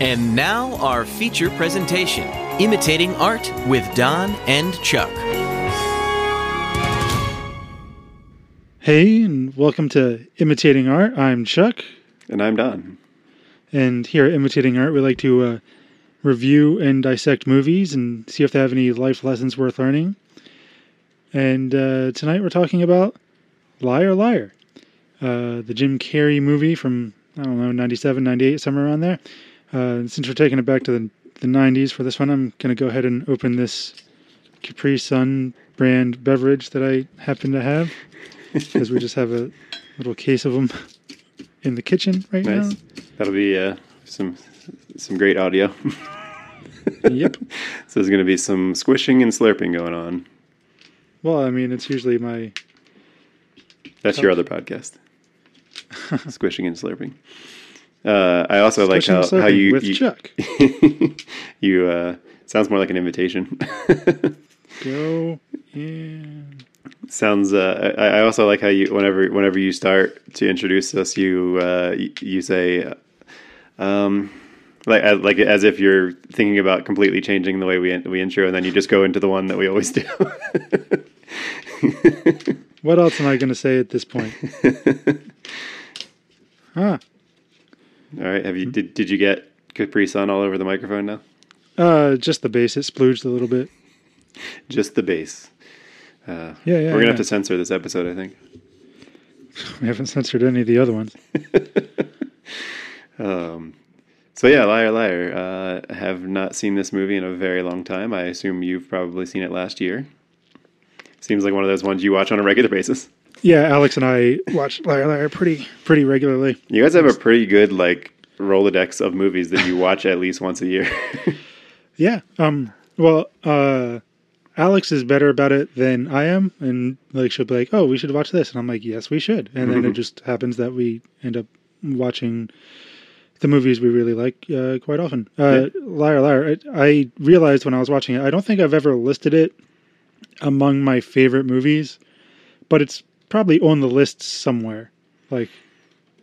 And now, our feature presentation Imitating Art with Don and Chuck. Hey, and welcome to Imitating Art. I'm Chuck, And I'm Don. and here at Imitating Art, we like to uh, review and dissect movies and see if they have any life lessons worth learning. And uh, tonight we're talking about Liar Liar, uh, the Jim Carrey movie from, I don't know, 97, 98, somewhere around there. Uh, since we're taking it back to the, the 90s for this one, I'm going to go ahead and open this Capri Sun brand beverage that I happen to have because we just have a little case of them in the kitchen right Nice. That'll be uh, some some great audio. Yep. so there's going to be some squishing and slurping going on. Well, I mean, it's usually my That's your other podcast. Squishing and slurping. Uh, I also like how, how you with you, Chuck. you uh, sounds more like an invitation. Go in. sounds. Uh, I, I also like how you whenever whenever you start to introduce us, you uh, y- you say. uh, Um, like, as- like as if you're thinking about completely changing the way we we intro, and then you just go into the one that we always do. What else am I going to say at this point? Huh. All right. Have you did did you get Capri Sun all over the microphone now? Uh, just the bass. It splooged a little bit. Just the bass. Uh, Yeah, yeah. we're gonna yeah. have to censor this episode, I think. We haven't censored any of the other ones. Um, so yeah, liar, liar. Uh, have not seen this movie in a very long time. I assume you've probably seen it last year. Seems like one of those ones you watch on a regular basis. Yeah, Alex and I watch Liar Liar pretty pretty regularly. You guys have a pretty good like Rolodex of movies that you watch at least once a year. Yeah. Um. Well, uh, Alex is better about it than I am, and like she'll be like, "Oh, we should watch this," and I'm like, "Yes, we should." And then it just happens that we end up watching the movies we really like uh, quite often. Uh, Liar, liar. I, I realized when I was watching it, I don't think I've ever listed it among my favorite movies, but it's probably on the list somewhere, like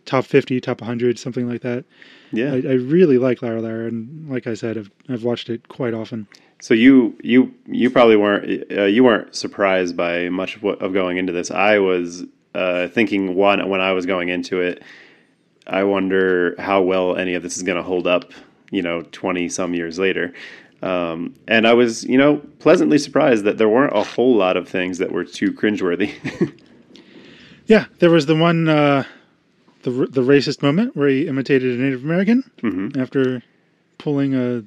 top 50, top 100, something like that. yeah. I, I really like Liar Liar, and like I said, I've, I've watched it quite often. So you you you probably weren't uh, you weren't surprised by much of, what, of going into this. I was uh, thinking one when I was going into it. I wonder how well any of this is going to hold up. You know, twenty some years later. Um, and I was, you know, pleasantly surprised that there weren't a whole lot of things that were too cringeworthy. Yeah, there was the one, uh, the the racist moment where he imitated a Native American Mhm. after pulling a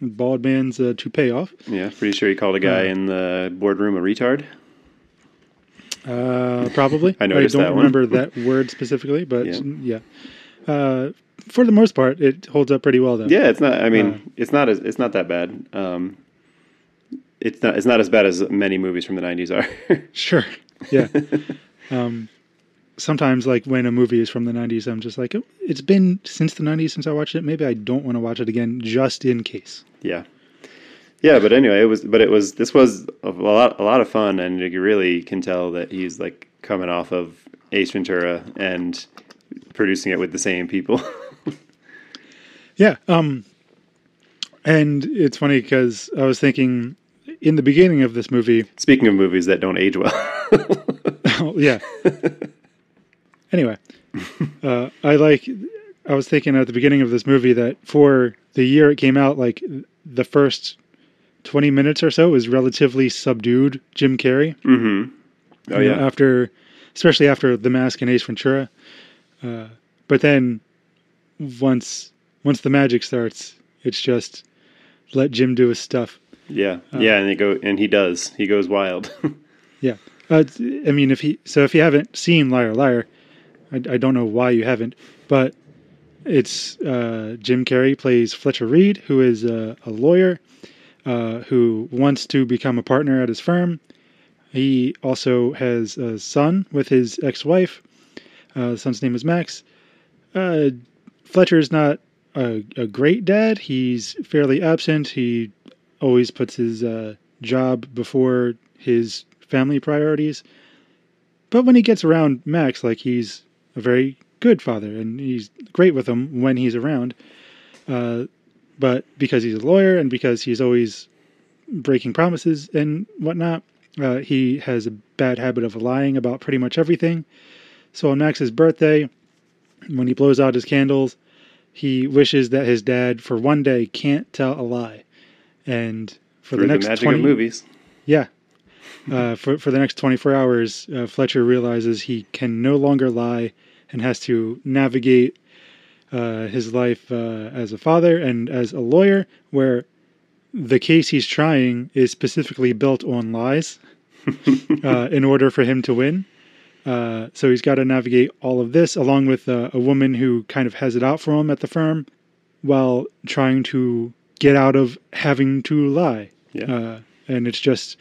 bald man's uh, toupee off. yeah, pretty sure he called a guy in the boardroom a retard. Uh, probably. I noticed don't that remember that word specifically, but Yeah. yeah. Uh, for the most part, it holds up pretty well, though. Yeah, it's not. I mean, Uh, it's not as it's not that bad. Um, it's not. It's not as bad as many movies from the '90s are. Sure. Yeah. Um, sometimes, like when a movie is from the '90s, I'm just like, "Oh, it's been since the '90s since I watched it. Maybe I don't want to watch it again, just in case. yeah, yeah. But anyway, it was. But it was. This was a lot. A lot of fun, and you really can tell that he's like coming off of Ace Ventura and producing it with the same people. Yeah. Um, and it's funny because I was thinking in the beginning of this movie. Speaking of movies that don't age well, oh, yeah. anyway, uh, I like. I was thinking at the beginning of this movie that for the year it came out, like the first twenty minutes or so was relatively subdued. Jim Carrey. hmm oh you know, yeah, after especially after the mask and ace ventura uh, but then once once the magic starts it's just let jim do his stuff yeah, uh, yeah. And he go and he does. He goes wild. yeah uh, i mean if he so if you haven't seen liar liar i, I don't know why you haven't but it's uh, jim carrey plays fletcher reed who is a, a lawyer uh, who wants to become a partner at his firm He also has a son with his ex-wife. Uh, the son's name is Max. Uh, Fletcher's not a, a great dad. He's fairly absent. He always puts his uh, job before his family priorities. But when he gets around Max, like he's a very good father, and he's great with him when he's around. Uh, but because he's a lawyer and because he's always breaking promises and whatnot, uh, he has a bad habit of lying about pretty much everything. So on Max's birthday, when he blows out his candles, he wishes that his dad, for one day, can't tell a lie. And for Through the next magic 20, of movies. yeah. Uh, for, for the next 24 hours, uh, Fletcher realizes he can no longer lie and has to navigate uh, his life uh, as a father and as a lawyer, where the case he's trying is specifically built on lies uh, in order for him to win. Uh, so he's got to navigate all of this along with uh, a woman who kind of has it out for him at the firm while trying to get out of having to lie. Yeah. Uh, and it's just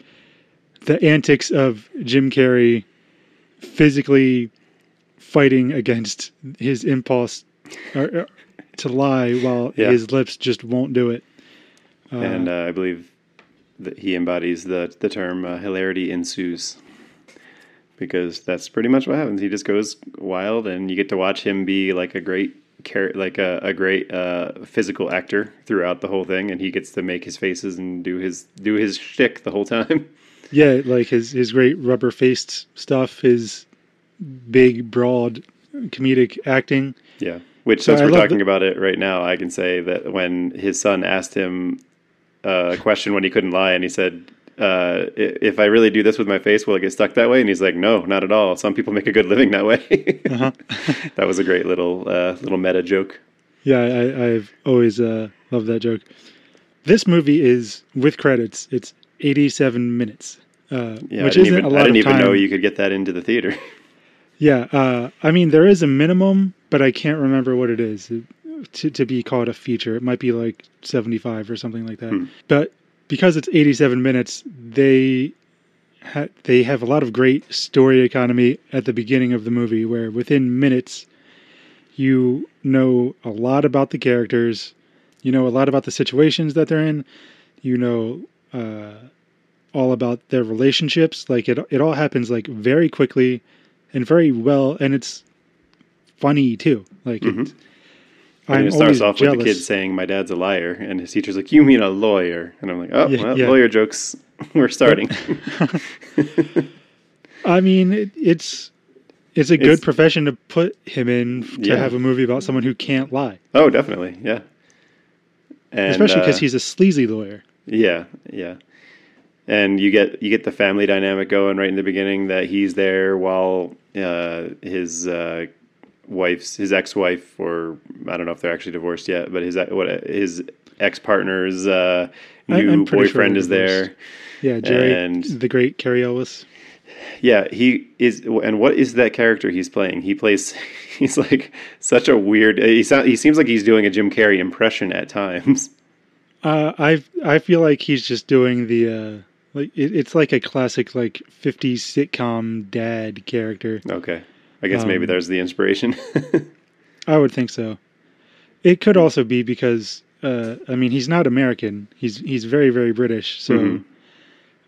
the antics of Jim Carrey physically fighting against his impulse or, or to lie while Yeah. his lips just won't do it. Uh, and uh, I believe that he embodies the the term uh, hilarity ensues because that's pretty much what happens. He just goes wild, and you get to watch him be like a great like a, a great uh, physical actor throughout the whole thing, and he gets to make his faces and do his do his shtick the whole time. yeah, like his his great rubber faced stuff, his big broad comedic acting. Yeah. Which, since I we're talking the- about it right now, I can say that when his son asked him uh, a question when he couldn't lie, and he said, uh, "If I really do this with my face, will it get stuck that way?" And he's like, "No, not at all. Some people make a good living that way." Uh-huh. that was a great little uh, little meta joke. Yeah, I, I've always uh, loved that joke. This movie is with credits. It's 87 minutes, uh, Yeah, which I didn't isn't even, a lot I didn't even know you could get that into the theater. Yeah, uh, I mean there is a minimum, but I can't remember what it is to to be called a feature. It might be like 75 or something like that. Hmm. But because it's 87 minutes, they ha- they have a lot of great story economy at the beginning of the movie, where within minutes you know a lot about the characters, you know a lot about the situations that they're in, you know uh, all about their relationships. Like it, it all happens like very quickly and very well, and it's funny too. Like it, Mhm. I'm and it starts off jealous. with the kid saying, "My dad's a liar," and his teacher's like, "You mean a lawyer?" And I'm like, "Oh, Yeah, well, yeah. lawyer jokes. We're starting." I mean, it, it's it's a good It's- profession to put him in to Yeah. have a movie about someone who can't lie, oh, definitely, yeah. And, especially because uh, he's a sleazy lawyer. Yeah, yeah. And you get you get the family dynamic going right in the beginning that he's there while uh, his uh, wife's his ex wife or I don't know if they're actually divorced yet, but his what his ex partner's uh, new I'm sure boyfriend is there. Yeah, Jerry, and- the great Cary Elwes. Yeah, he is. And what is that character he's playing? He plays. He's like such a weird. He sound, He seems like he's doing a Jim Carrey impression at times. Uh, I I feel like he's just doing the uh, like it, it's like a classic like 50s sitcom dad character. Okay, I guess maybe Um, there's the inspiration. I would think so. It could also be because uh, I mean he's not American. He's he's very very British. So Mhm.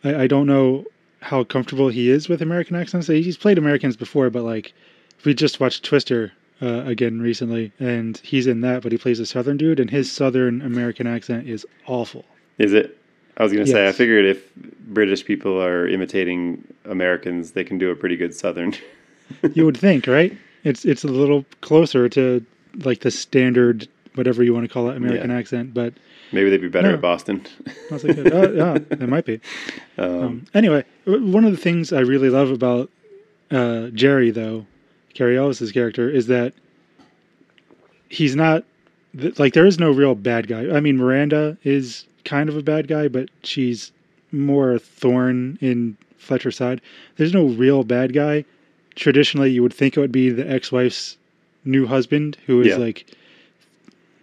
I, I don't know how comfortable he is with American accents. He's played Americans before, but like if we just watched Twister uh, again recently, and he's in that, but he plays a Southern dude, and his Southern American accent is awful. Is it? I was going to say, I figured if British people are imitating Americans, they can do a pretty good Southern. You would think, right? It's it's a little closer to like the standard whatever you want to call it American Yeah. accent, but Maybe they'd be better No. at Boston. I was like, oh, yeah, it might be. Um, Um, anyway, one of the things I really love about uh, Jerry, though, Cary Elwes's character, is that he's not like there is no real bad guy. I mean, Miranda is kind of a bad guy, but she's more a thorn in Fletcher's side. There's no real bad guy. Traditionally, you would think it would be the ex-wife's new husband who is Yeah. like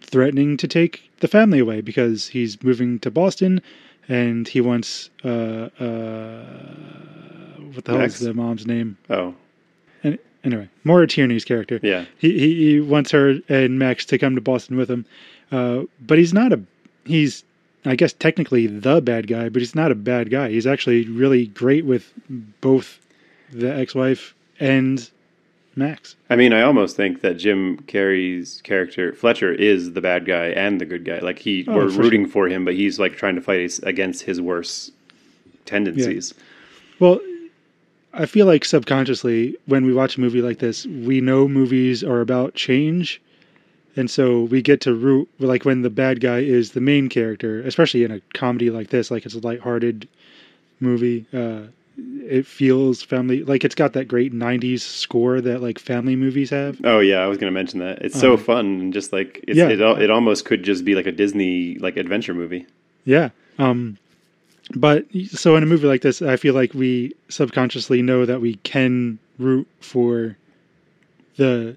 threatening to take the family away because he's moving to Boston and he wants uh uh what the hell is the mom's name? oh, anyway, Maura Tierney's character. yeah. He, he he wants her and Max to come to Boston with him, uh, but he's not a he's I guess technically the bad guy, but he's not a bad guy. He's actually really great with both the ex-wife and max. I mean, I almost think that Jim Carrey's character Fletcher is the bad guy and the good guy. Like he, Oh, we're for rooting for him, but he's like trying to fight against his worst tendencies. Well, I feel like subconsciously when we watch a movie like this, we know movies are about change. And so we get to root like when the bad guy is the main character, especially in a comedy like this, like it's a lighthearted movie. Uh, it feels family like it's got that great 90s score that like family movies have. Oh yeah, I was going to mention that. It's so fun and just like it's, Yeah. it, it almost could just be like a Disney like adventure movie. Yeah. Um but so in a movie like this, I feel like we subconsciously know that we can root for the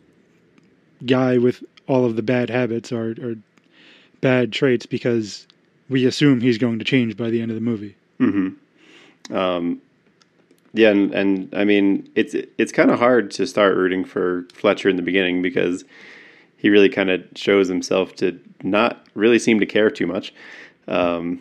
guy with all of the bad habits or, or bad traits because we assume he's going to change by the end of the movie. Hmm. Um. Yeah, and, and I mean it's it's kind of hard to start rooting for Fletcher in the beginning because he really kind of shows himself to not really seem to care too much. Um,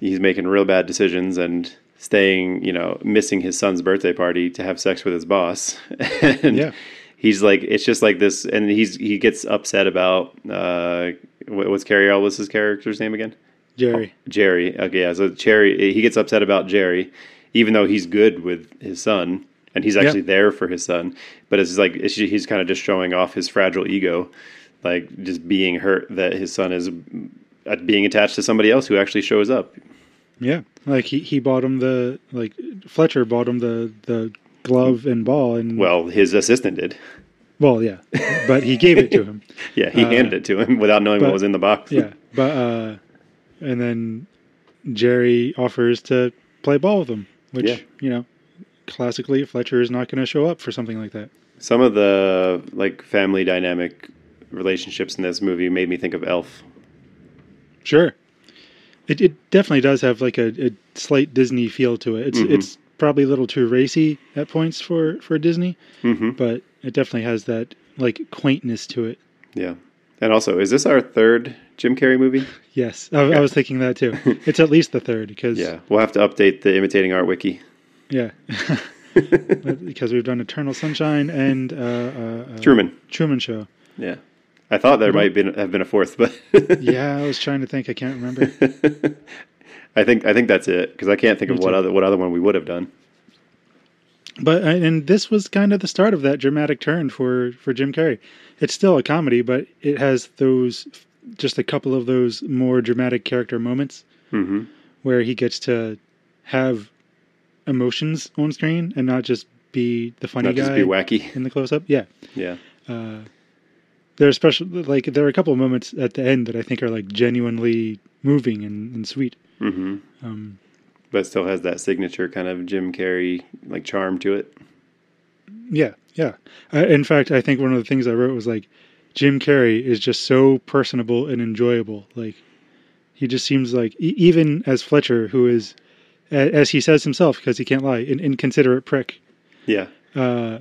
he's making real bad decisions and staying, you know, missing his son's birthday party to have sex with his boss. and Yeah. he's like, it's just like this, and he's he gets upset about uh, what- what's Cary Elwes's character's name again? Jerry. Jerry. Okay, yeah. So Jerry, he gets upset about Jerry, even though he's good with his son and he's actually there for his son. But it's like it's, he's kind of just showing off his fragile ego, like just being hurt that his son is uh, being attached to somebody else who actually shows up. Yeah. Like he, he bought him the like Fletcher bought him the the glove and ball and Well, his assistant did. well yeah. But he gave it to him. Yeah, he handed it to him without knowing what was in the box. Yeah, but uh, and then Jerry offers to play ball with him, which Yeah. you know, classically Fletcher is not going to show up for something like that. Some of the like family dynamic relationships in this movie made me think of Elf. Sure, it it definitely does have like a, a slight Disney feel to it. It's Mhm. it's probably a little too racy at points for for Disney, hmm but it definitely has that like quaintness to it. Yeah. And also, is this our third Jim Carrey movie? Yes, I, I was thinking that too. It's at least the third because Yeah, we'll have to update the imitating art wiki. yeah. because we've done Eternal Sunshine and uh, uh, uh, Truman. Truman Show. Yeah, I thought there might been, have been a fourth, but Yeah, I was trying to think. I can't remember. I think I think that's it because I can't think Me of what too. other what other one we would have done. But and this was kind of the start of that dramatic turn for for Jim Carrey. It's still a comedy, but it has those just a couple of those more dramatic character moments hmm where he gets to have emotions on screen and not just be the funny Not just guy be wacky. in the close up. Yeah. Yeah, Uh, there are special like there are a couple of moments at the end that I think are like genuinely moving and, and sweet. hmm Um, but still has that signature kind of Jim Carrey like charm to it. Yeah, yeah. I, in fact, I think one of the things I wrote was like, Jim Carrey is just so personable and enjoyable. Like, he just seems like even as Fletcher, who is, as he says himself, because he can't lie, an inconsiderate prick. Yeah, Uh,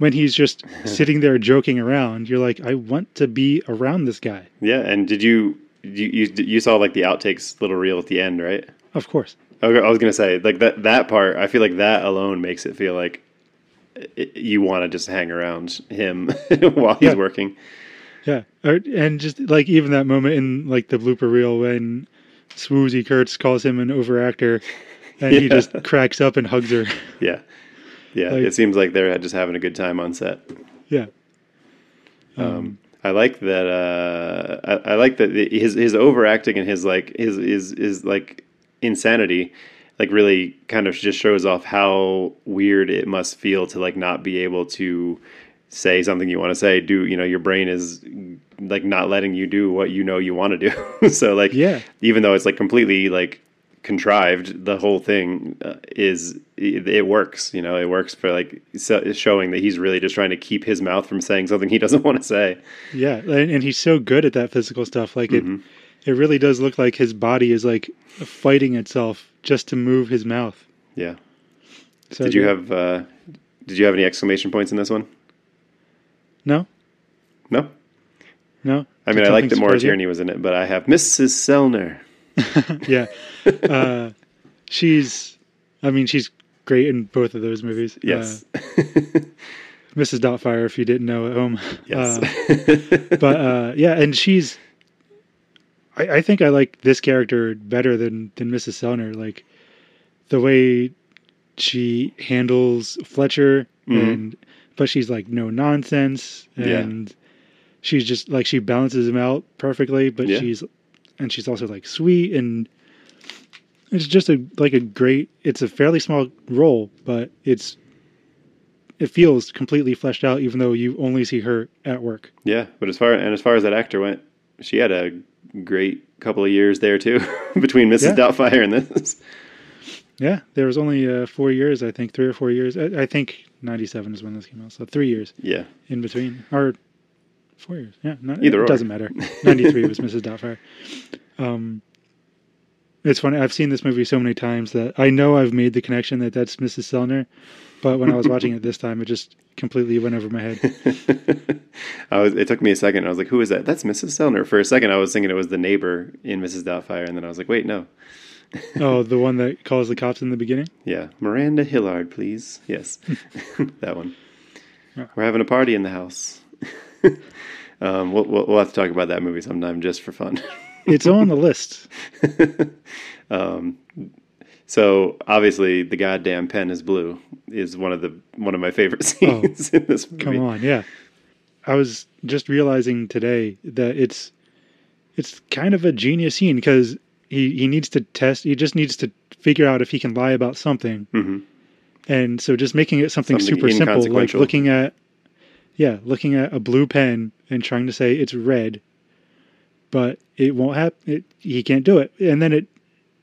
when he's just sitting there joking around, you're like, I want to be around this guy. yeah. And did you you you, you saw like the outtakes little reel at the end, right? Of course. I was I was gonna say like that that part. I feel like that alone makes it feel like it, you want to just hang around him while he's Yeah. working. Yeah, er, and just like even that moment in like the blooper reel when Swoosie Kurtz calls him an overactor, and he just cracks up and hugs her. Yeah, yeah. Like- it seems like they're just having a good time on set. yeah, Um, I like that. Uh, I, I like that his his overacting and his like his his his like insanity, like really kind of just shows off how weird it must feel to like not be able to say something you want to say. Do you know your brain is like not letting you do what you know you want to do. so like Yeah. even though it's like completely like contrived, the whole thing uh, is it, it works. You know, it works for like so, showing that he's really just trying to keep his mouth from saying something he doesn't want to say. yeah, and, and he's so good at that physical stuff. Like it, Mhm. it really does look like his body is like fighting itself just to move his mouth. Yeah. So Did you have uh, Did you have any exclamation points in this one? no, No. no? I mean, I liked that Maura surprise? Tierney was in it, but I have Mrs. Sellner. yeah, uh, she's. I mean, she's great in both of those movies. Yes. Uh, Mrs. Doubtfire, if you didn't know at home. Yes. Uh, but uh, yeah, and she's. I, I think I like this character better than than Mrs. Sellner. Like the way she handles Fletcher, Mhm. and but she's like no nonsense, Yeah. and she's just like she balances him out perfectly. But Yeah. she's and she's also like sweet and. It's just a like a great. It's a fairly small role, but it's it feels completely fleshed out, even though you only see her at work. yeah, but as far and as far as that actor went, she had a great couple of years there too, between Mrs. Yeah. Doubtfire and this. Yeah, there was only uh, four years, I think, three or four years. I, I think '97 is when this came out, so three years Yeah, in between, or four years. Yeah, no, Either it or. doesn't matter. '93 was Mrs. Doubtfire. Um, it's funny. I've seen this movie so many times that I know I've made the connection that that's Mrs. Sellner, but when I was watching it this time, it just completely went over my head. I was. It took me a second. I was like, "Who is that?" That's Mrs. Sellner. For a second, I was thinking it was the neighbor in Mrs. Doubtfire, and then I was like, "Wait, no." oh, the one that calls the cops in the beginning. Yeah, Miranda Hillard, please. Yes, that one. Yeah. We're having a party in the house. Um, we'll, we'll we'll have to talk about that movie sometime just for fun. It's on the list. um, so obviously, the goddamn pen is blue is one of the one of my favorite scenes in this movie. Oh, Come on, yeah. I was just realizing today that it's it's kind of a genius scene because he he needs to test. He just needs to figure out if he can lie about something, Mhm. and so just making it something, Something super simple, like looking at yeah, looking at a blue pen and trying to say it's red, but it won't happen. He can't do it, and then it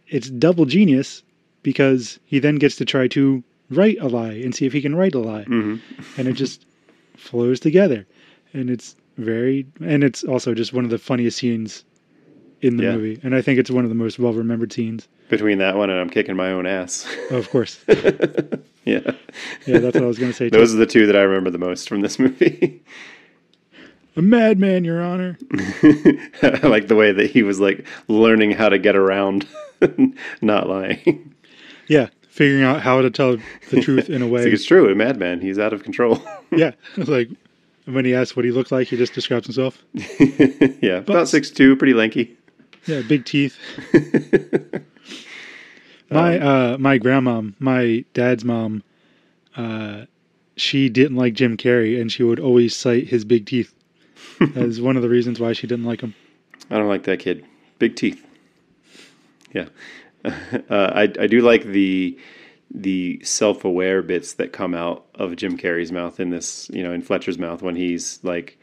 it's double genius because he then gets to try to write a lie and see if he can write a lie Mhm. and it just flows together and it's very and it's also just one of the funniest scenes in the Yeah. movie and i think it's one of the most well remembered scenes Between that one and I'm kicking my own ass. of course yeah. yeah that's what i was going to say too. Those are the two that I remember the most from this movie. a madman your honor I like the way that he was like learning how to get around not lying. yeah figuring out how to tell the truth in a It's, way like, it's true, a madman. He's out of control. yeah like when he asks what he looked like he just describes himself yeah, about six two, pretty lanky. yeah big teeth my uh my grandmom my dad's mom uh she didn't like jim carrey and she would always cite his big teeth as one of the reasons why she didn't like him I don't like that kid. Big teeth. Yeah, uh, I I do like the the self aware bits that come out of Jim Carrey's mouth in this, you know, in Fletcher's mouth when he's like.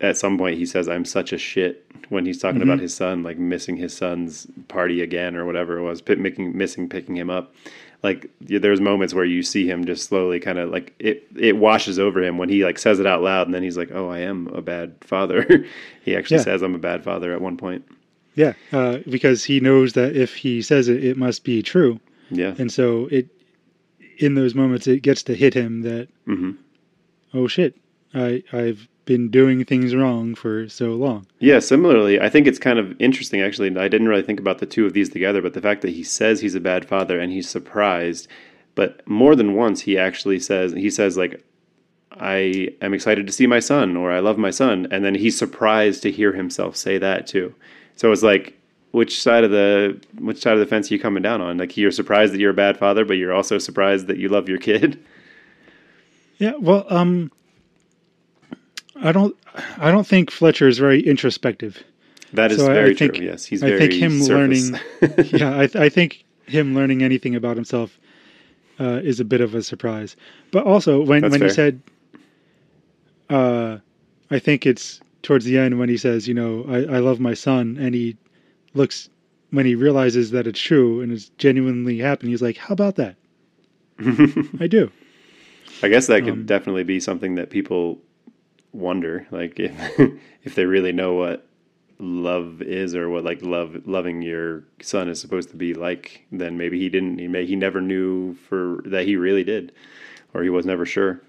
At some point, he says, "I'm such a shit." When he's talking about his son, like missing his son's party again or whatever it was, pi- making missing picking him up. Like there's moments where you see him just slowly kind of like it it washes over him when he like says it out loud, and then he's like, "Oh, I am a bad father." he actually Yeah. says, "I'm a bad father" at one point. yeah uh because he knows that if he says it it must be true Yeah. and so it in those moments it gets to hit him that hmm oh shit i i've been doing things wrong for so long Yeah, similarly, I think it's kind of interesting actually. I didn't really think about the two of these together, but the fact that he says he's a bad father and he's surprised, but more than once he actually says he says like I am excited to see my son or I love my son and then he's surprised to hear himself say that too. So it's like which side of the which side of the fence are you coming down on? Like you're surprised that you're a bad father, but you're also surprised that you love your kid. Yeah, well, um, I don't, I don't think Fletcher is very introspective. That is So I- I very think- true. Yes, he's I very think him surface. learning, yeah, I, I think him learning anything about himself uh, is a bit of a surprise. But also, when That's when he said, uh, I think it's towards the end when he says, you know, I, I love my son, and he looks when he realizes that it's true and it's genuinely happening. He's like, how about that? I do. I guess that could Um, definitely be something that people wonder, like if if they really know what love is or what like love loving your son is supposed to be like, then maybe he didn't. He may he never knew for that he really did, or he was never sure.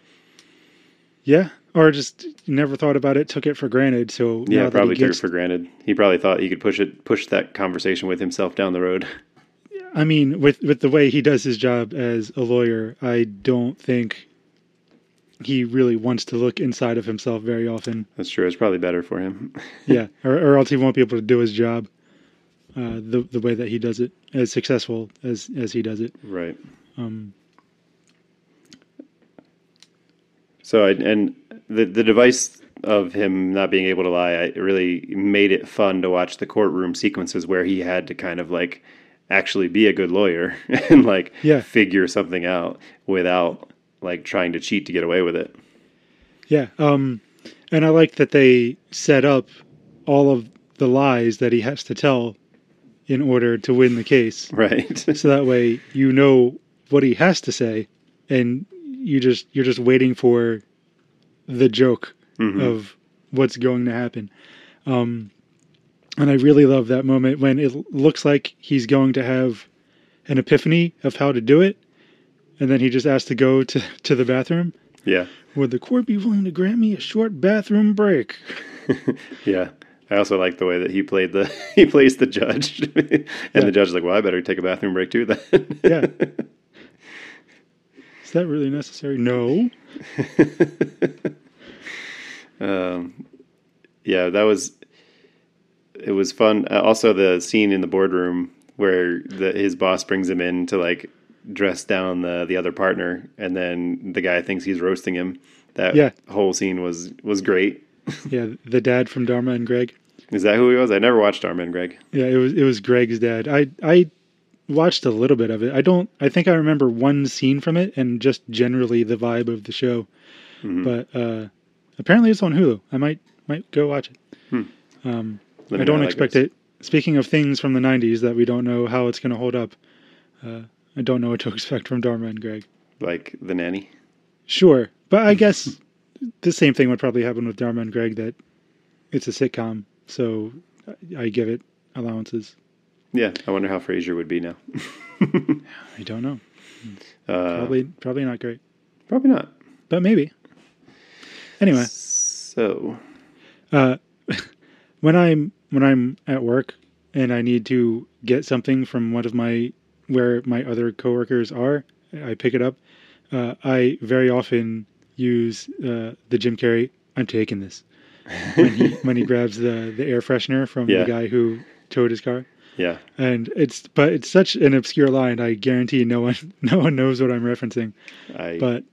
Yeah, or just never thought about it, took it for granted. So Yeah, probably took gets it for granted. He probably thought he could push it push that conversation with himself down the road. I mean, with with the way he does his job as a lawyer, I don't think he really wants to look inside of himself very often. That's true. It's probably better for him. yeah, or, or else he won't be able to do his job uh, the the way that he does it, as successful as as he does it. right. Um, So I, and the the device of him not being able to lie, it really made it fun to watch the courtroom sequences where he had to kind of like actually be a good lawyer and like Yeah. figure something out without like trying to cheat to get away with it. yeah, um, and I like that they set up all of the lies that he has to tell in order to win the case. Right. so that way you know what he has to say and you just you're just waiting for the joke Mhm. of what's going to happen um and i really love that moment when it looks like he's going to have an epiphany of how to do it and then he just asked to go to to the bathroom yeah. would the court be willing to grant me a short bathroom break Yeah. I also like the way that he played the he plays the judge, and Yeah. the judge is like, "Well, I better take a bathroom break too." Then, Yeah. is that really necessary no um, yeah, that was it was fun. Uh, also, the scene in the boardroom where the, his boss brings him in to like dress down the the other partner, and then the guy thinks he's roasting him. That Yeah. whole scene was was great. yeah the dad from dharma and greg Is that who he was? I never watched Dharma and Greg. Yeah, it was it was Greg's dad. I I watched a little bit of it. I don't. I think I remember one scene from it and just generally the vibe of the show. Mhm. But uh, apparently it's on Hulu. I might might go watch it. Hmm. Um, I don't expect it. Speaking of things from the '90s that we don't know how it's going to hold up, uh, I don't know what to expect from Dharma and Greg. Like the nanny. Sure, but I guess the same thing would probably happen with Dharma and Greg. That it's a sitcom, so I- give it allowances. Yeah, I wonder how Frasier would be now. I don't know. Uh, Probably probably not great. probably not. but maybe. Anyway, So uh, when I'm when I'm at work and I need to get something from one of my where my other coworkers are, I pick it up. Uh, I very often use uh, the Jim Carrey. I'm taking this when he when he grabs the the air freshener from Yeah. the guy who towed his car. yeah, And it's but it's such an obscure line. I guarantee no one no one knows what I'm referencing. I But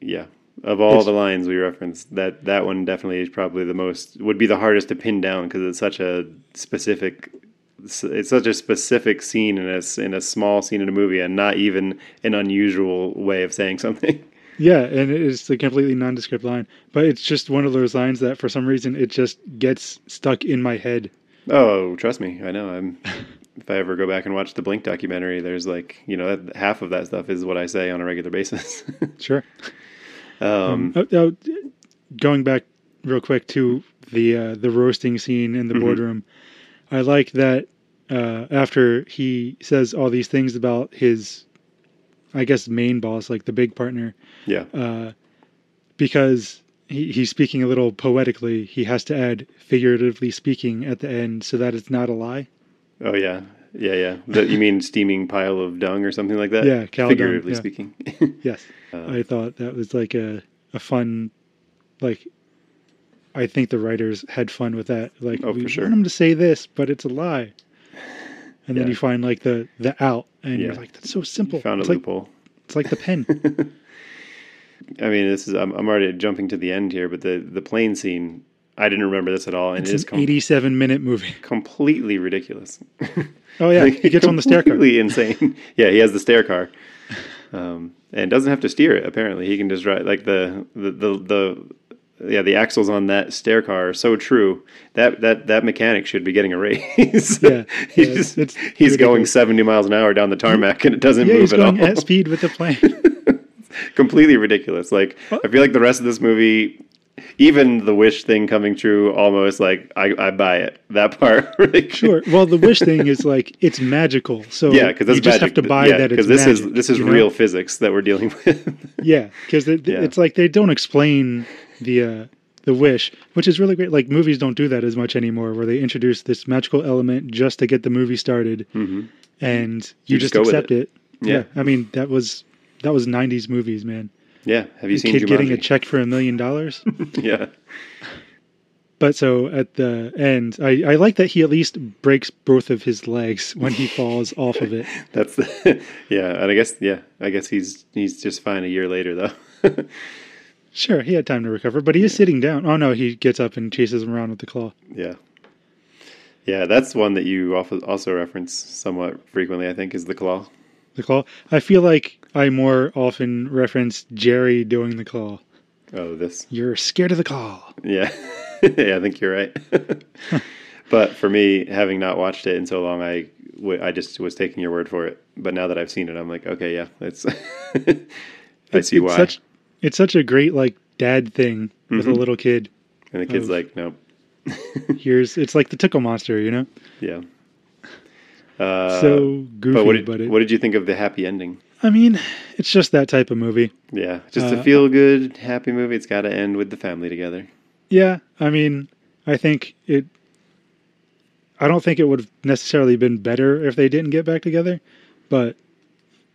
yeah. Of all the lines we referenced, that that one definitely is probably the most would be the hardest to pin down because it's such a specific. It's such a specific scene in a in a small scene in a movie, and not even an unusual way of saying something. Yeah, and it's a completely nondescript line, but it's just one of those lines that for some reason it just gets stuck in my head. Oh, trust me, I know. I'm. if I ever go back and watch the Blink documentary, there's like you know that, half of that stuff is what I say on a regular basis. Sure. um, Oh, oh, going back real quick to the uh, the roasting scene in the Mhm. boardroom, I like that uh, after he says all these things about his, I guess, main boss, like the big partner, yeah, uh, because he, he's speaking a little poetically, he has to add figuratively speaking at the end so that it's not a lie. oh yeah, yeah, yeah. That you mean steaming pile of dung or something like that? Yeah, cow dung, figuratively yeah. speaking. Yes. Uh, I thought that was like a a fun, like. I think the writers had fun with that. Like, Oh, we for sure. want him to say this, but it's a lie. And then Yeah. you find like the the out, and you're like, that's so simple. found a it's like loophole. it's like the pen. I mean, this is I'm, I'm already jumping to the end here, but the the plane scene, I didn't remember this at all, and it's it is an com- 87 minute movie. completely ridiculous. Oh yeah, he gets on the stair car. Completely insane. Yeah, he has the stair car, um, and doesn't have to steer it. Apparently, he can just drive. Like the the the, the yeah, the axles on that stair car are so true. That that that mechanic should be getting a raise. Yeah, he's yeah, just- it's he's going seventy miles an hour down the tarmac, and it doesn't Yeah, move he's at going all. at speed with the plane. completely ridiculous. Like I feel like the rest of this movie, even the wish thing coming true, almost like I, I buy it. That part, like, sure. Well, the wish thing is like it's magical. So Yeah, because that's you just magic. have to buy yeah, that Because this is this is you know? real physics that we're dealing with. Yeah, because it, Yeah. it's like they don't explain the uh, the wish, which is really great. Like movies don't do that as much anymore, where they introduce this magical element just to get the movie started, hmm and you, You just just, accept it. Yeah. I mean that was that was '90s movies, man. Yeah. Have you A seen kid getting a check for a million dollars. yeah. But so at the end, I, I like that he at least breaks both of his legs when he falls off of it. That's the yeah, and I guess yeah, I guess he's he's just fine a year later though. Sure, he had time to recover, but he is sitting down. Oh no, he gets up and chases him around with the claw. yeah, yeah, that's one that you also also reference somewhat frequently. I think is the claw. The claw. I feel like I more often reference Jerry doing the claw. Oh, this You're scared of the claw. yeah, yeah, I think you're right. but for me, having not watched it in so long, I w- I just was taking your word for it. But now that I've seen it, I'm like, okay, yeah, it's. I see it's why. Such, it's such a great like dad thing with a Mhm. little kid. and the kid's of- like, nope. Here's it's like the tickle monster, you know. Yeah. Uh, so goofy, but but, what did, it, what did you think of the happy ending? I mean, it's just that type of movie. Yeah, just Uh, a feel good, happy movie. It's got to end with the family together. Yeah, I mean, I think it. I don't think it would have necessarily been better if they didn't get back together, but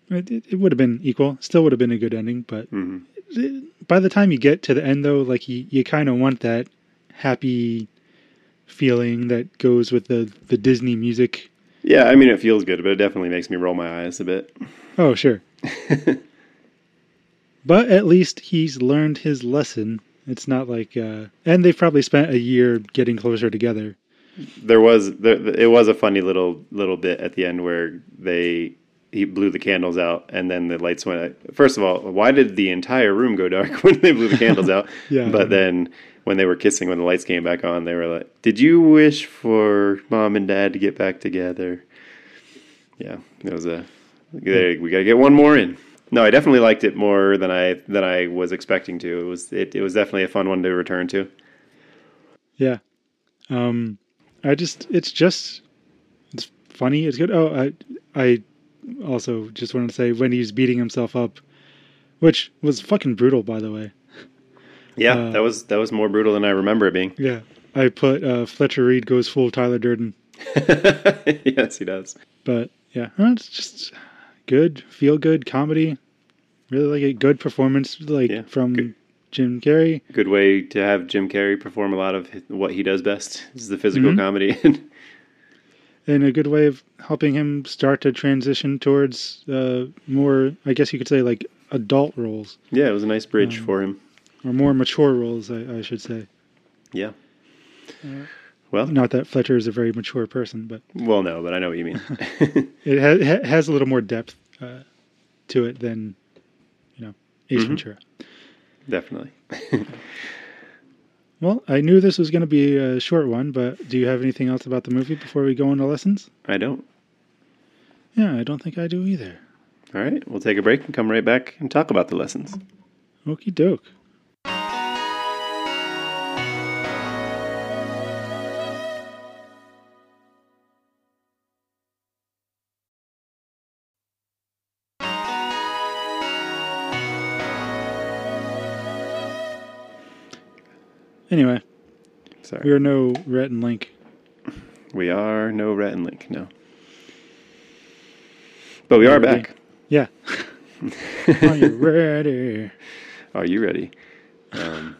it, it, would have been equal. Still would have been a good ending, but hmm by the time you get to the end, though, like you, you kind of want that happy feeling that goes with the the Disney music. Yeah, I mean, it feels good, but it definitely makes me roll my eyes a bit. Oh, sure. but at least he's learned his lesson. It's not like, uh, and they've probably spent a year getting closer together. There was there, it was a funny little little bit at the end where they he blew the candles out and then the lights went. out. First of all, why did the entire room go dark when they blew the candles out? Yeah, But then when they were kissing, when the lights came back on, they were like, "Did you wish for mom and dad to get back together?" Yeah, it was a. they- We got to get one more in. No, I definitely liked it more than I than I was expecting to. It was it, it was definitely a fun one to return to. Yeah. Um, I just, it's just, it's funny. It's good. Oh, I, I also just wanted to say when he's beating himself up, which was fucking brutal, by the way. Yeah, Uh, that was that was more brutal than I remember it being. Yeah. I put uh, Fletcher Reed goes full Tyler Durden, yes, he does. but yeah, it's just good, feel good comedy. Really like a good performance, like Yeah, from good. Jim Carrey. Good way to have Jim Carrey perform a lot of what he does best is the physical Mhm. comedy. and a good way of helping him start to transition towards uh, more, I guess you could say, like adult roles yeah, it was a nice bridge Um, for him. or more mature roles, I, I should say. Yeah. uh, Well, Not that Fletcher is a very mature person, but well, no, but I know what you mean. it ha- ha- has a little more depth uh, to it than, you know, Ace Mhm. Ventura. Definitely. Well, I knew this was going to be a short one, but do you have anything else about the movie before we go into lessons? I don't. Yeah, I don't think I do either. All right, we'll take a break and come right back and talk about the lessons. Okie doke. Anyway, Sorry. we are no Rhett and Link. We are no Rhett and Link, no. But we are Ready? back. Yeah. Are you ready? Are you ready? Um,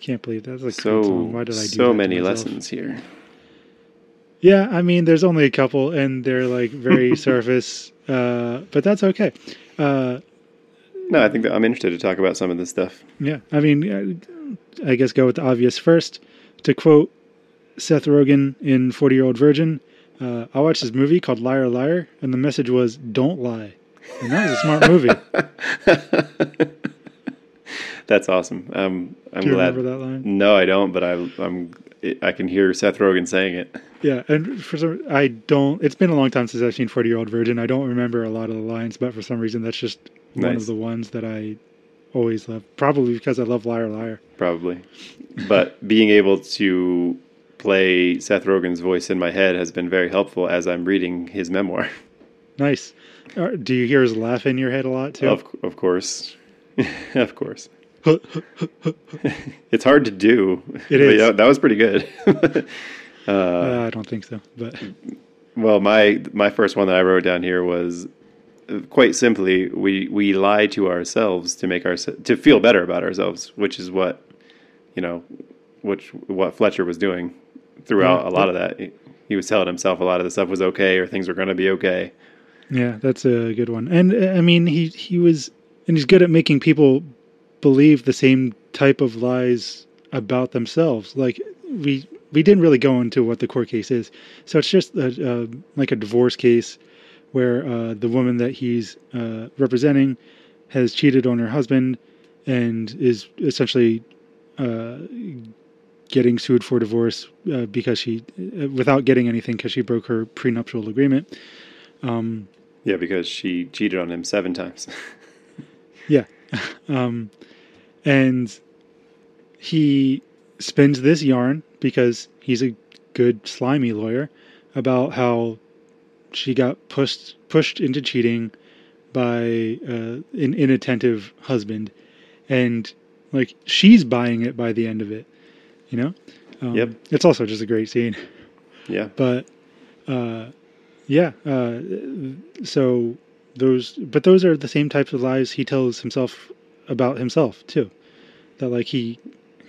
Can't believe that's a good so song. Why did I do so many lessons here. Yeah, I mean, there's only a couple, and they're like very surface, uh, but that's okay. Uh, No, I think that I'm interested to talk about some of this stuff. yeah, I mean, uh, I guess go with the obvious first. To quote Seth Rogen in 40 Year Old Virgin, uh, I watched this movie called Liar Liar, and the message was "Don't lie," and that was a smart movie. That's awesome. Um, I'm Do you glad. remember that line? No, I don't, but I, I'm. I can hear Seth Rogen saying it. Yeah, and for some, I don't. It's been a long time since I've seen Forty Year Old Virgin. I don't remember a lot of the lines, but for some reason, that's just one of the ones that I always love. Probably because I love Liar Liar. Probably, but being able to play Seth Rogen's voice in my head has been very helpful as I'm reading his memoir. Nice. Uh, do you hear his laugh in your head a lot too? Of of course, of course. it's hard to do. It But yeah, that was pretty good. Uh, uh, I don't think so, but Well, my my first one that I wrote down here was quite simply, we we lie to ourselves to make our to feel better about ourselves, which is what you know, which what Fletcher was doing throughout Yeah. a lot of that. He, he was telling himself a lot of the stuff was okay or things were going to be okay. Yeah, that's a good one. And uh, I mean, he he was, and he's good at making people believe the same type of lies about themselves. Like we we didn't really go into what the court case is, so it's just a, uh, like a divorce case where uh, the woman that he's uh, representing has cheated on her husband and is essentially uh, getting sued for divorce uh, because she, uh, without getting anything, because she broke her prenuptial agreement. Um, Yeah, because she cheated on him seven times. Yeah. um, and he spins this yarn because he's a good slimy lawyer about how she got pushed pushed into cheating by uh, an inattentive husband, and like she's buying it by the end of it, you know. Um, Yep. It's also just a great scene yeah, but uh, yeah uh, so those but those are the same types of lies he tells himself about himself too that like he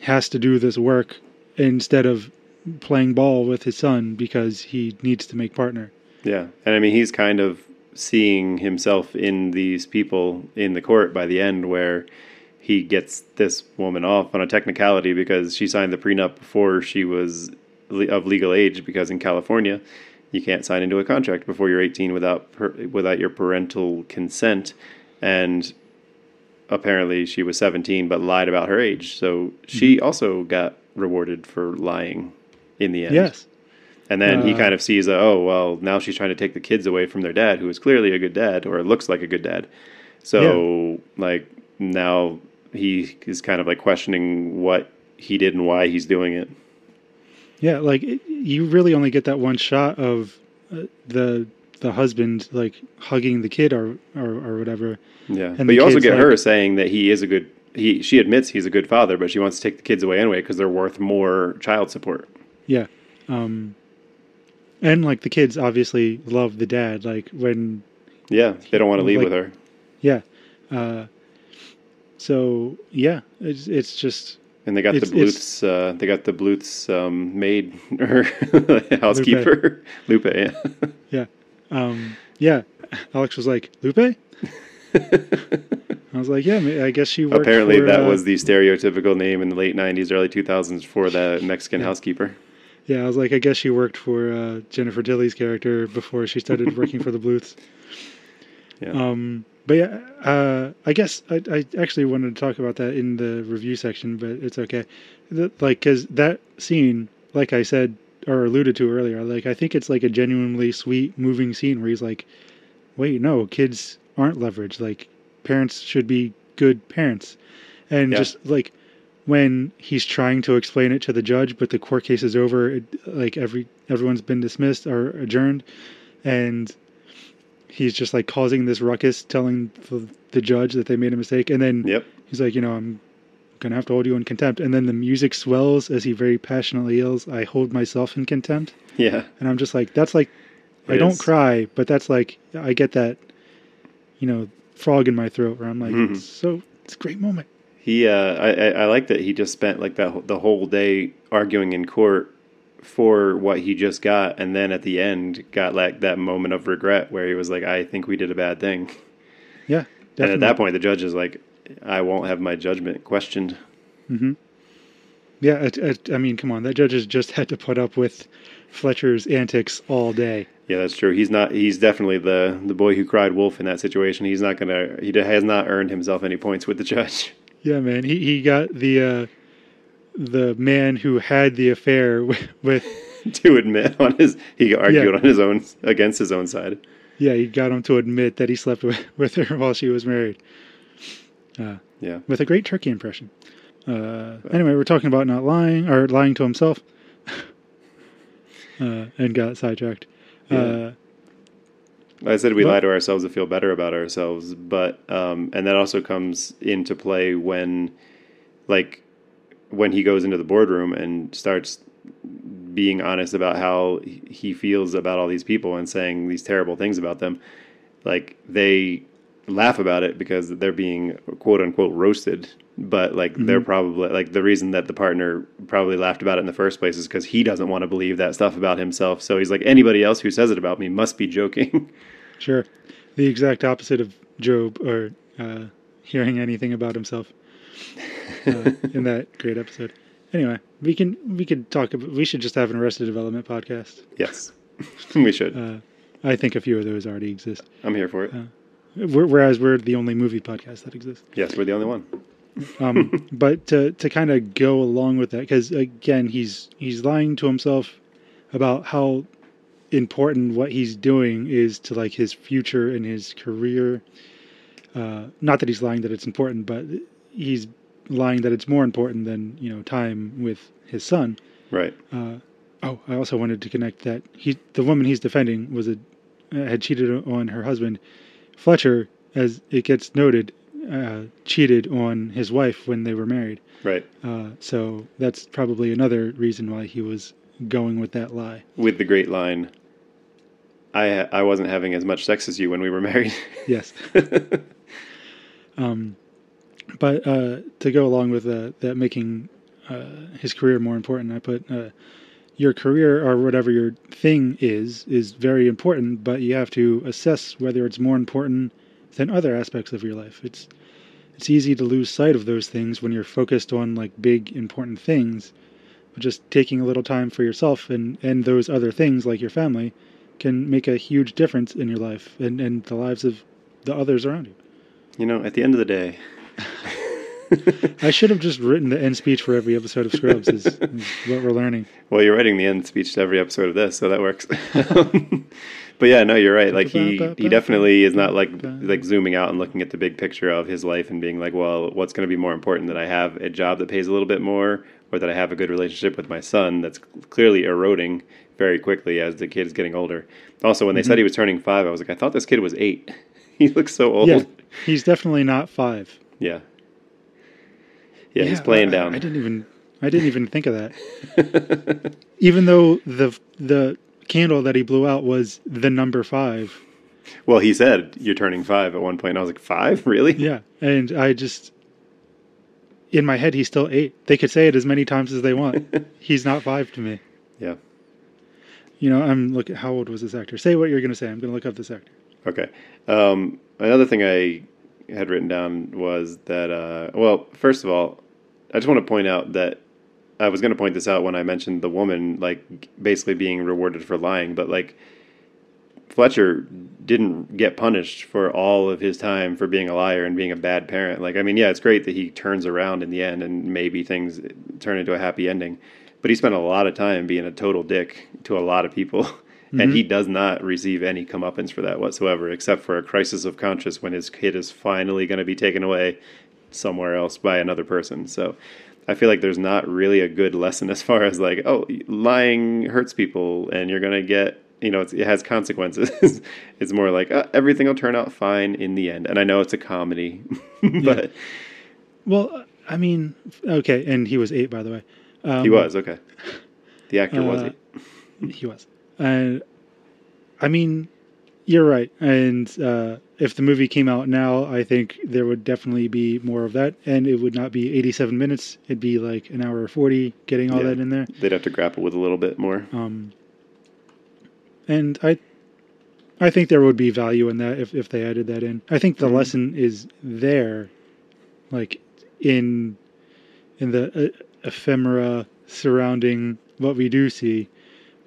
has to do this work instead of playing ball with his son because he needs to make partner yeah, and I mean he's kind of seeing himself in these people in the court by the end, where he gets this woman off on a technicality because she signed the prenup before she was of legal age. Because in California, you can't sign into a contract before you're 18 without per, without your parental consent, and apparently she was 17 but lied about her age. So she mm-hmm. also got rewarded for lying in the end. yes And then he Uh, kind of sees, uh, oh, well, now she's trying to take the kids away from their dad, who is clearly a good dad, or looks like a good dad. So, like, now he is kind of like questioning what he did and why he's doing it. yeah like it, you really only get that one shot of uh, the the husband like hugging the kid or or, or whatever Yeah. And but you also get her saying that he is a good, he, she admits he's a good father, but she wants to take the kids away anyway because they're worth more child support. Yeah. Um and like the kids obviously love the dad like when Yeah. They don't want to leave Like- with her. yeah. Uh so yeah, it's it's just And they got the Bluths. Uh, they got the Bluths um, maid or housekeeper, Lupe. yeah. yeah. Um yeah. Alex was like, "Lupe?" I was like, "Yeah, I guess she worked Apparently, for, that uh, was the stereotypical name in the late '90s, early 2000s for the Mexican Yeah. housekeeper. Yeah, I was like, I guess she worked for uh, Jennifer Tilly's character before she started working for the Bluths. Yeah. Um, but yeah, uh, I guess I, I actually wanted to talk about that in the review section, but it's okay. The, like, because that scene, like I said or alluded to earlier, like I think it's like a genuinely sweet, moving scene where he's like, "Wait, no, kids aren't leverage. Like, parents should be good parents," and Yeah. just like when he's trying to explain it to the judge, but the court case is over, it, like every everyone's been dismissed or adjourned, and he's just like causing this ruckus, telling the, the judge that they made a mistake, and then Yep. he's like, you know, I'm gonna have to hold you in contempt, and then the music swells as he very passionately yells, "I hold myself in contempt," Yeah. and I'm just like, that's like, I It don't cry, but that's like, I get that, you know, frog in my throat where I'm like, Mhm. it's so it's a great moment. He, uh, I, I I like that he just spent like that the whole day arguing in court for what he just got, and then at the end got like that moment of regret where he was like, "I think we did a bad thing," Yeah, and at that point, the judge is like, "I won't have my judgment questioned." Yeah, it, it, I mean, come on, that judge has just had to put up with Fletcher's antics all day. Yeah, that's true. He's not. He's definitely the the boy who cried wolf in that situation. He's not gonna. He has not earned himself any points with the judge. Yeah, man, he he got the uh, the man who had the affair with, with to admit on his he argued Yeah. on his own against his own side. yeah, he got him to admit that he slept with, with her while she was married. Uh, Yeah. with a great turkey impression. Uh, anyway, we're talking about not lying or lying to himself, uh, and got sidetracked. Uh, I said we Well- lie to ourselves to feel better about ourselves, but um, and that also comes into play when, like, when he goes into the boardroom and starts being honest about how he feels about all these people and saying these terrible things about them. like they laugh about it because they're being quote unquote roasted but like they're probably like the reason that the partner probably laughed about it in the first place is because he doesn't want to believe that stuff about himself so he's like anybody else who says it about me must be joking Sure. The exact opposite of Gob or uh, hearing anything about himself uh, in that great episode. Anyway, we can we could talk about we should just have an Arrested Development podcast. yes we should Uh, I think a few of those already exist. i'm here for it We're, whereas we're the only movie podcast that exists. yes we're the only one Um, but to to kind of go along with that, because again, he's he's lying to himself about how important what he's doing is to like his future and his career. Uh, not that he's lying that it's important, but he's lying that it's more important than you know time with his son. right Uh, oh, I also wanted to connect that he the woman he's defending was a had cheated on her husband. Fletcher, as it gets noted, uh, cheated on his wife when they were married. right Uh, so that's probably another reason why he was going with that lie. with the great line i i wasn't having as much sex as you when we were married Yes. um, but uh, to go along with uh, that, making uh, his career more important, I put uh, your career or whatever your thing is is very important, but you have to assess whether it's more important than other aspects of your life. It's it's easy to lose sight of those things when you're focused on like big important things. But just taking a little time for yourself and and those other things like your family can make a huge difference in your life and, and the lives of the others around you. you know at the end of the day I should have just written the end speech for every episode of Scrubs. Is, is what we're learning. Well, you're writing the end speech to every episode of this, so that works. but yeah, no, you're right. Like he he definitely is not like like zooming out and looking at the big picture of his life and being like, well, what's going to be more important that I have a job that pays a little bit more, or that I have a good relationship with my son that's clearly eroding very quickly as the kid is getting older. Also, when they said he mm-hmm. was turning five, I was like, I thought this kid was eight. he looks so old. Yeah, he's definitely not five. Yeah. Yeah, he's playing I- down. I didn't even I didn't even think of that. even though the the candle that he blew out was the number five. well, he said you're turning five at one point. I was like, five, really? Yeah, and I just in my head he's still eight. They could say it as many times as they want. he's not five to me. Yeah. You know, I'm looking. How old was this actor? Say what you're going to say. I'm going to look up this actor. Okay. Um, another thing I had written down was that, uh, well, first of all, I just want to point out that I was going to point this out when I mentioned the woman, like, basically being rewarded for lying, but, like, Fletcher didn't get punished for all of his time for being a liar and being a bad parent. Like, I mean, yeah, it's great that he turns around in the end and maybe things turn into a happy ending, but he spent a lot of time being a total dick to a lot of people. And he mm-hmm. does not receive any comeuppance for that whatsoever, except for a crisis of conscience when his kid is finally going to be taken away somewhere else by another person. So I feel like there's not really a good lesson as far as like, oh, lying hurts people and you're going to get, you know, it's, it has consequences. it's more like uh, everything will turn out fine in the end. And I know it's a comedy, but Well, I mean, okay, and he was eight, by the way. Um, he was okay. The actor was Uh, it. He was. And I mean, you're right. And uh, if the movie came out now, I think there would definitely be more of that. And it would not be 87 minutes. It'd be like an hour or 40 getting all Yeah. that in there. They'd have to grapple with a little bit more. Um, and I, I think there would be value in that if, if they added that in. I think the Mhm. lesson is there, like in, in the uh, ephemera surrounding what we do see.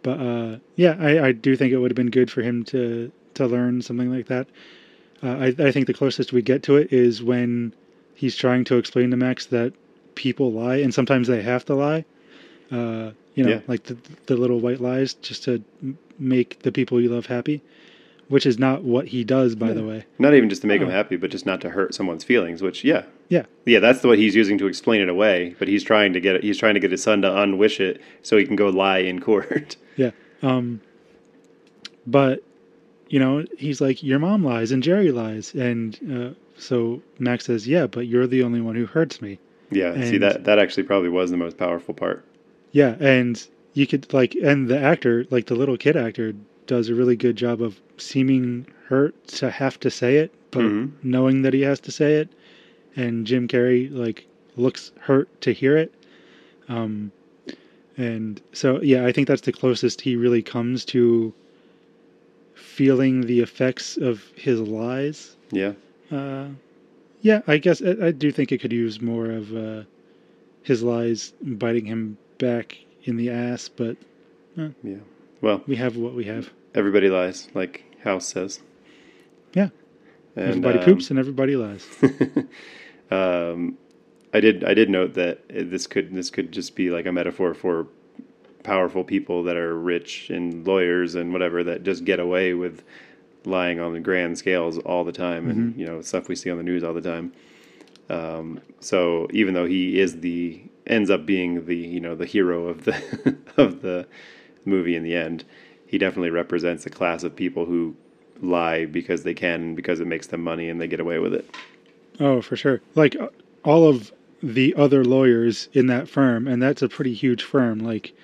But uh, yeah, I, I do think it would have been good for him to to learn something like that. Uh, I, I think the closest we get to it is when he's trying to explain to Max that people lie, and sometimes they have to lie. Uh, you know, Yeah. like the the little white lies just to make the people you love happy, which is not what he does, by the way. Not even just to make Oh. him happy, but just not to hurt someone's feelings. Which, yeah, Yeah, yeah, that's what he's using to explain it away. But he's trying to get it. He's trying to get his son to unwish it so he can go lie in court. yeah. Um, but you know, he's like, your mom lies and Jerry lies, and uh, so Max says, yeah, but you're the only one who hurts me. yeah, see that that actually probably was the most powerful part. Yeah, and you could like, and the actor, like the little kid actor, does a really good job of seeming hurt to have to say it, but Mhm. knowing that he has to say it, and Jim Carrey like looks hurt to hear it. Um, and so yeah, I think that's the closest he really comes to feeling the effects of his lies. Yeah. Uh, yeah, I guess I, I do think it could use more of uh, his lies biting him back in the ass, but Yeah. Well, we have what we have. everybody lies, like House says. Yeah. And, everybody um, poops and everybody lies. um, I did. I did note that this could this could just be like a metaphor for powerful people that are rich and lawyers and whatever that just get away with lying on the grand scales all the time, and you know stuff we see on the news all the time. Um, so even though he is the ends up being the you know the hero of the of the movie in the end, he definitely represents a class of people who lie because they can because it makes them money and they get away with it. Oh, for sure. Like uh, all of the other lawyers in that firm, and that's a pretty huge firm. Like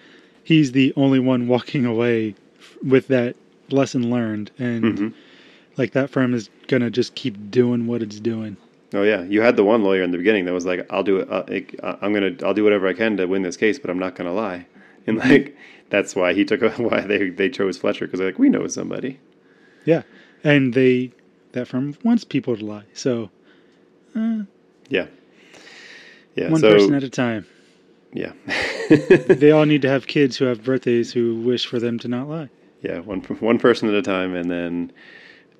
he's the only one walking away f- with that lesson learned, and Mhm. like that firm is gonna just keep doing what it's doing. Oh yeah, you had the one lawyer in the beginning that was like, "I'll do it. Uh, uh, I'm gonna. I'll do whatever I can to win this case, but I'm not gonna lie." And like that's why he took. A, why they they chose Fletcher because like we know somebody. Yeah, and they that firm wants people to lie, so uh, Yeah. Yeah. one so person at a time. yeah. they all need to have kids who have birthdays who wish for them to not lie. yeah. One one person at a time, and then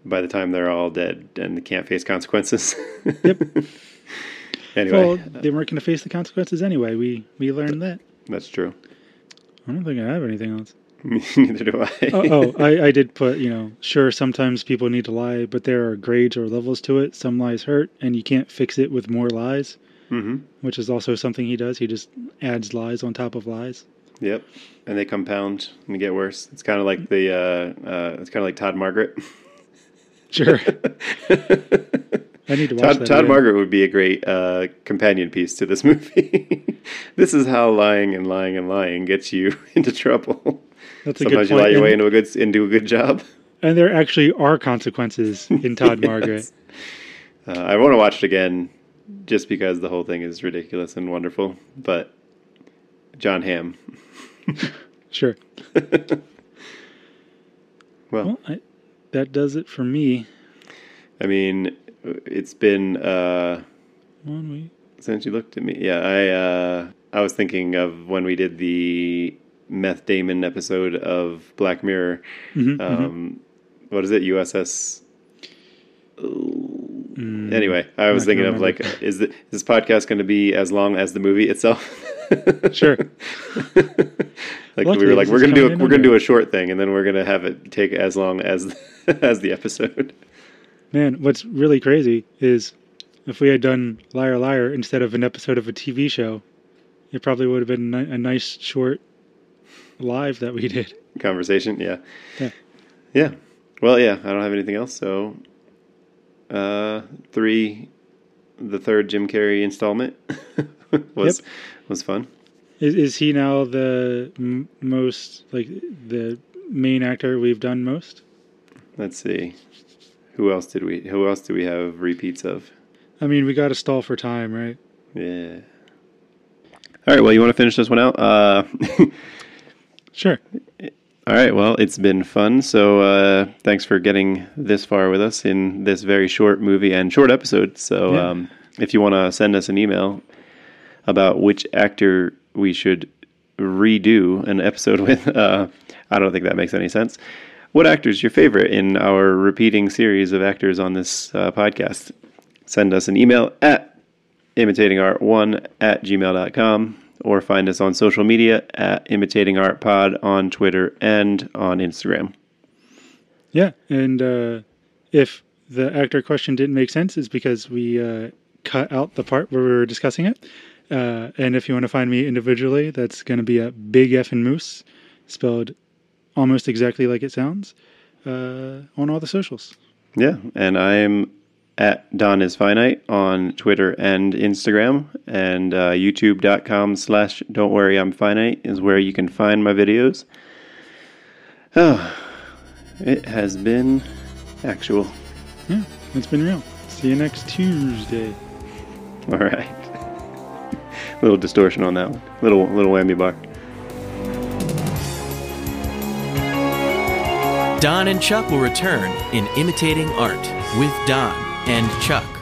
by the time they're all dead and they can't face consequences. Yep. anyway, Well, they weren't going to face the consequences anyway. We we learned that. that's true. I don't think I have anything else. Neither do I. oh, oh I, I did put, you know, sure, sometimes people need to lie, but there are grades or levels to it. Some lies hurt, and you can't fix it with more lies, hmm which is also something he does. He just adds lies on top of lies. Yep. And they compound and get worse. It's kind of like the. Uh, uh, it's kind of like Todd Margaret. Sure. I need to watch Todd, that. Todd again. Margaret would be a great uh, companion piece to this movie. this is how lying and lying and lying gets you into trouble. That's a good Sometimes you lie point. your way into a good into a good job. and there actually are consequences in Todd Yes. Margaret. Uh, I want to watch it again, just because the whole thing is ridiculous and wonderful. But Jon Hamm. Sure. Well, Well, I, that does it for me. I mean, it's been. Uh, One week. Since you looked at me, yeah, I uh, I was thinking of when we did the Meth Damon episode of Black Mirror. Mhm, Um, What is it? USS. Mm, Anyway, I was thinking of like, is, the, is this podcast going to be as long as the movie itself? Sure. like Luckily, we were like, we're gonna do a, we're gonna do a short thing, and then we're gonna have it take as long as as the episode. Man, what's really crazy is if we had done Liar Liar instead of an episode of a TV show, it probably would have been a nice short live that we did. Conversation, yeah, Yeah. yeah. Well, yeah, I don't have anything else. So, uh, three, the third Jim Carrey installment was was fun. Is, is he now the m- most, like, the main actor we've done most? Let's see, who else did we? Who else do we have repeats of? I mean, we got to stall for time, right? Yeah. All right. Well, you want to finish this one out? Uh, Sure. All right. Well, it's been fun. So uh, thanks for getting this far with us in this very short movie and short episode. So Yeah. um, if you want to send us an email about which actor we should redo an episode with, uh, I don't think that makes any sense. What actor is your favorite in our repeating series of actors on this uh, podcast? Send us an email at imitatingart1 at gmail.com or find us on social media at imitatingartpod on Twitter and on Instagram. Yeah. And uh, if the actor question didn't make sense, it's because we uh, cut out the part where we were discussing it. Uh, and if you want to find me individually, that's going to be a big F and Moose, spelled almost exactly like it sounds, uh, on all the socials. Yeah, and I'm at Don is Finite on Twitter and Instagram, and uh, YouTube.com slash Don't Worry I'm Finite is where you can find my videos. Oh, it has been actual. Yeah, it's been real. See you next Tuesday. All right. little distortion on that one. Little little whammy bar. Don and Chuck will return in Imitating Art with Don and Chuck.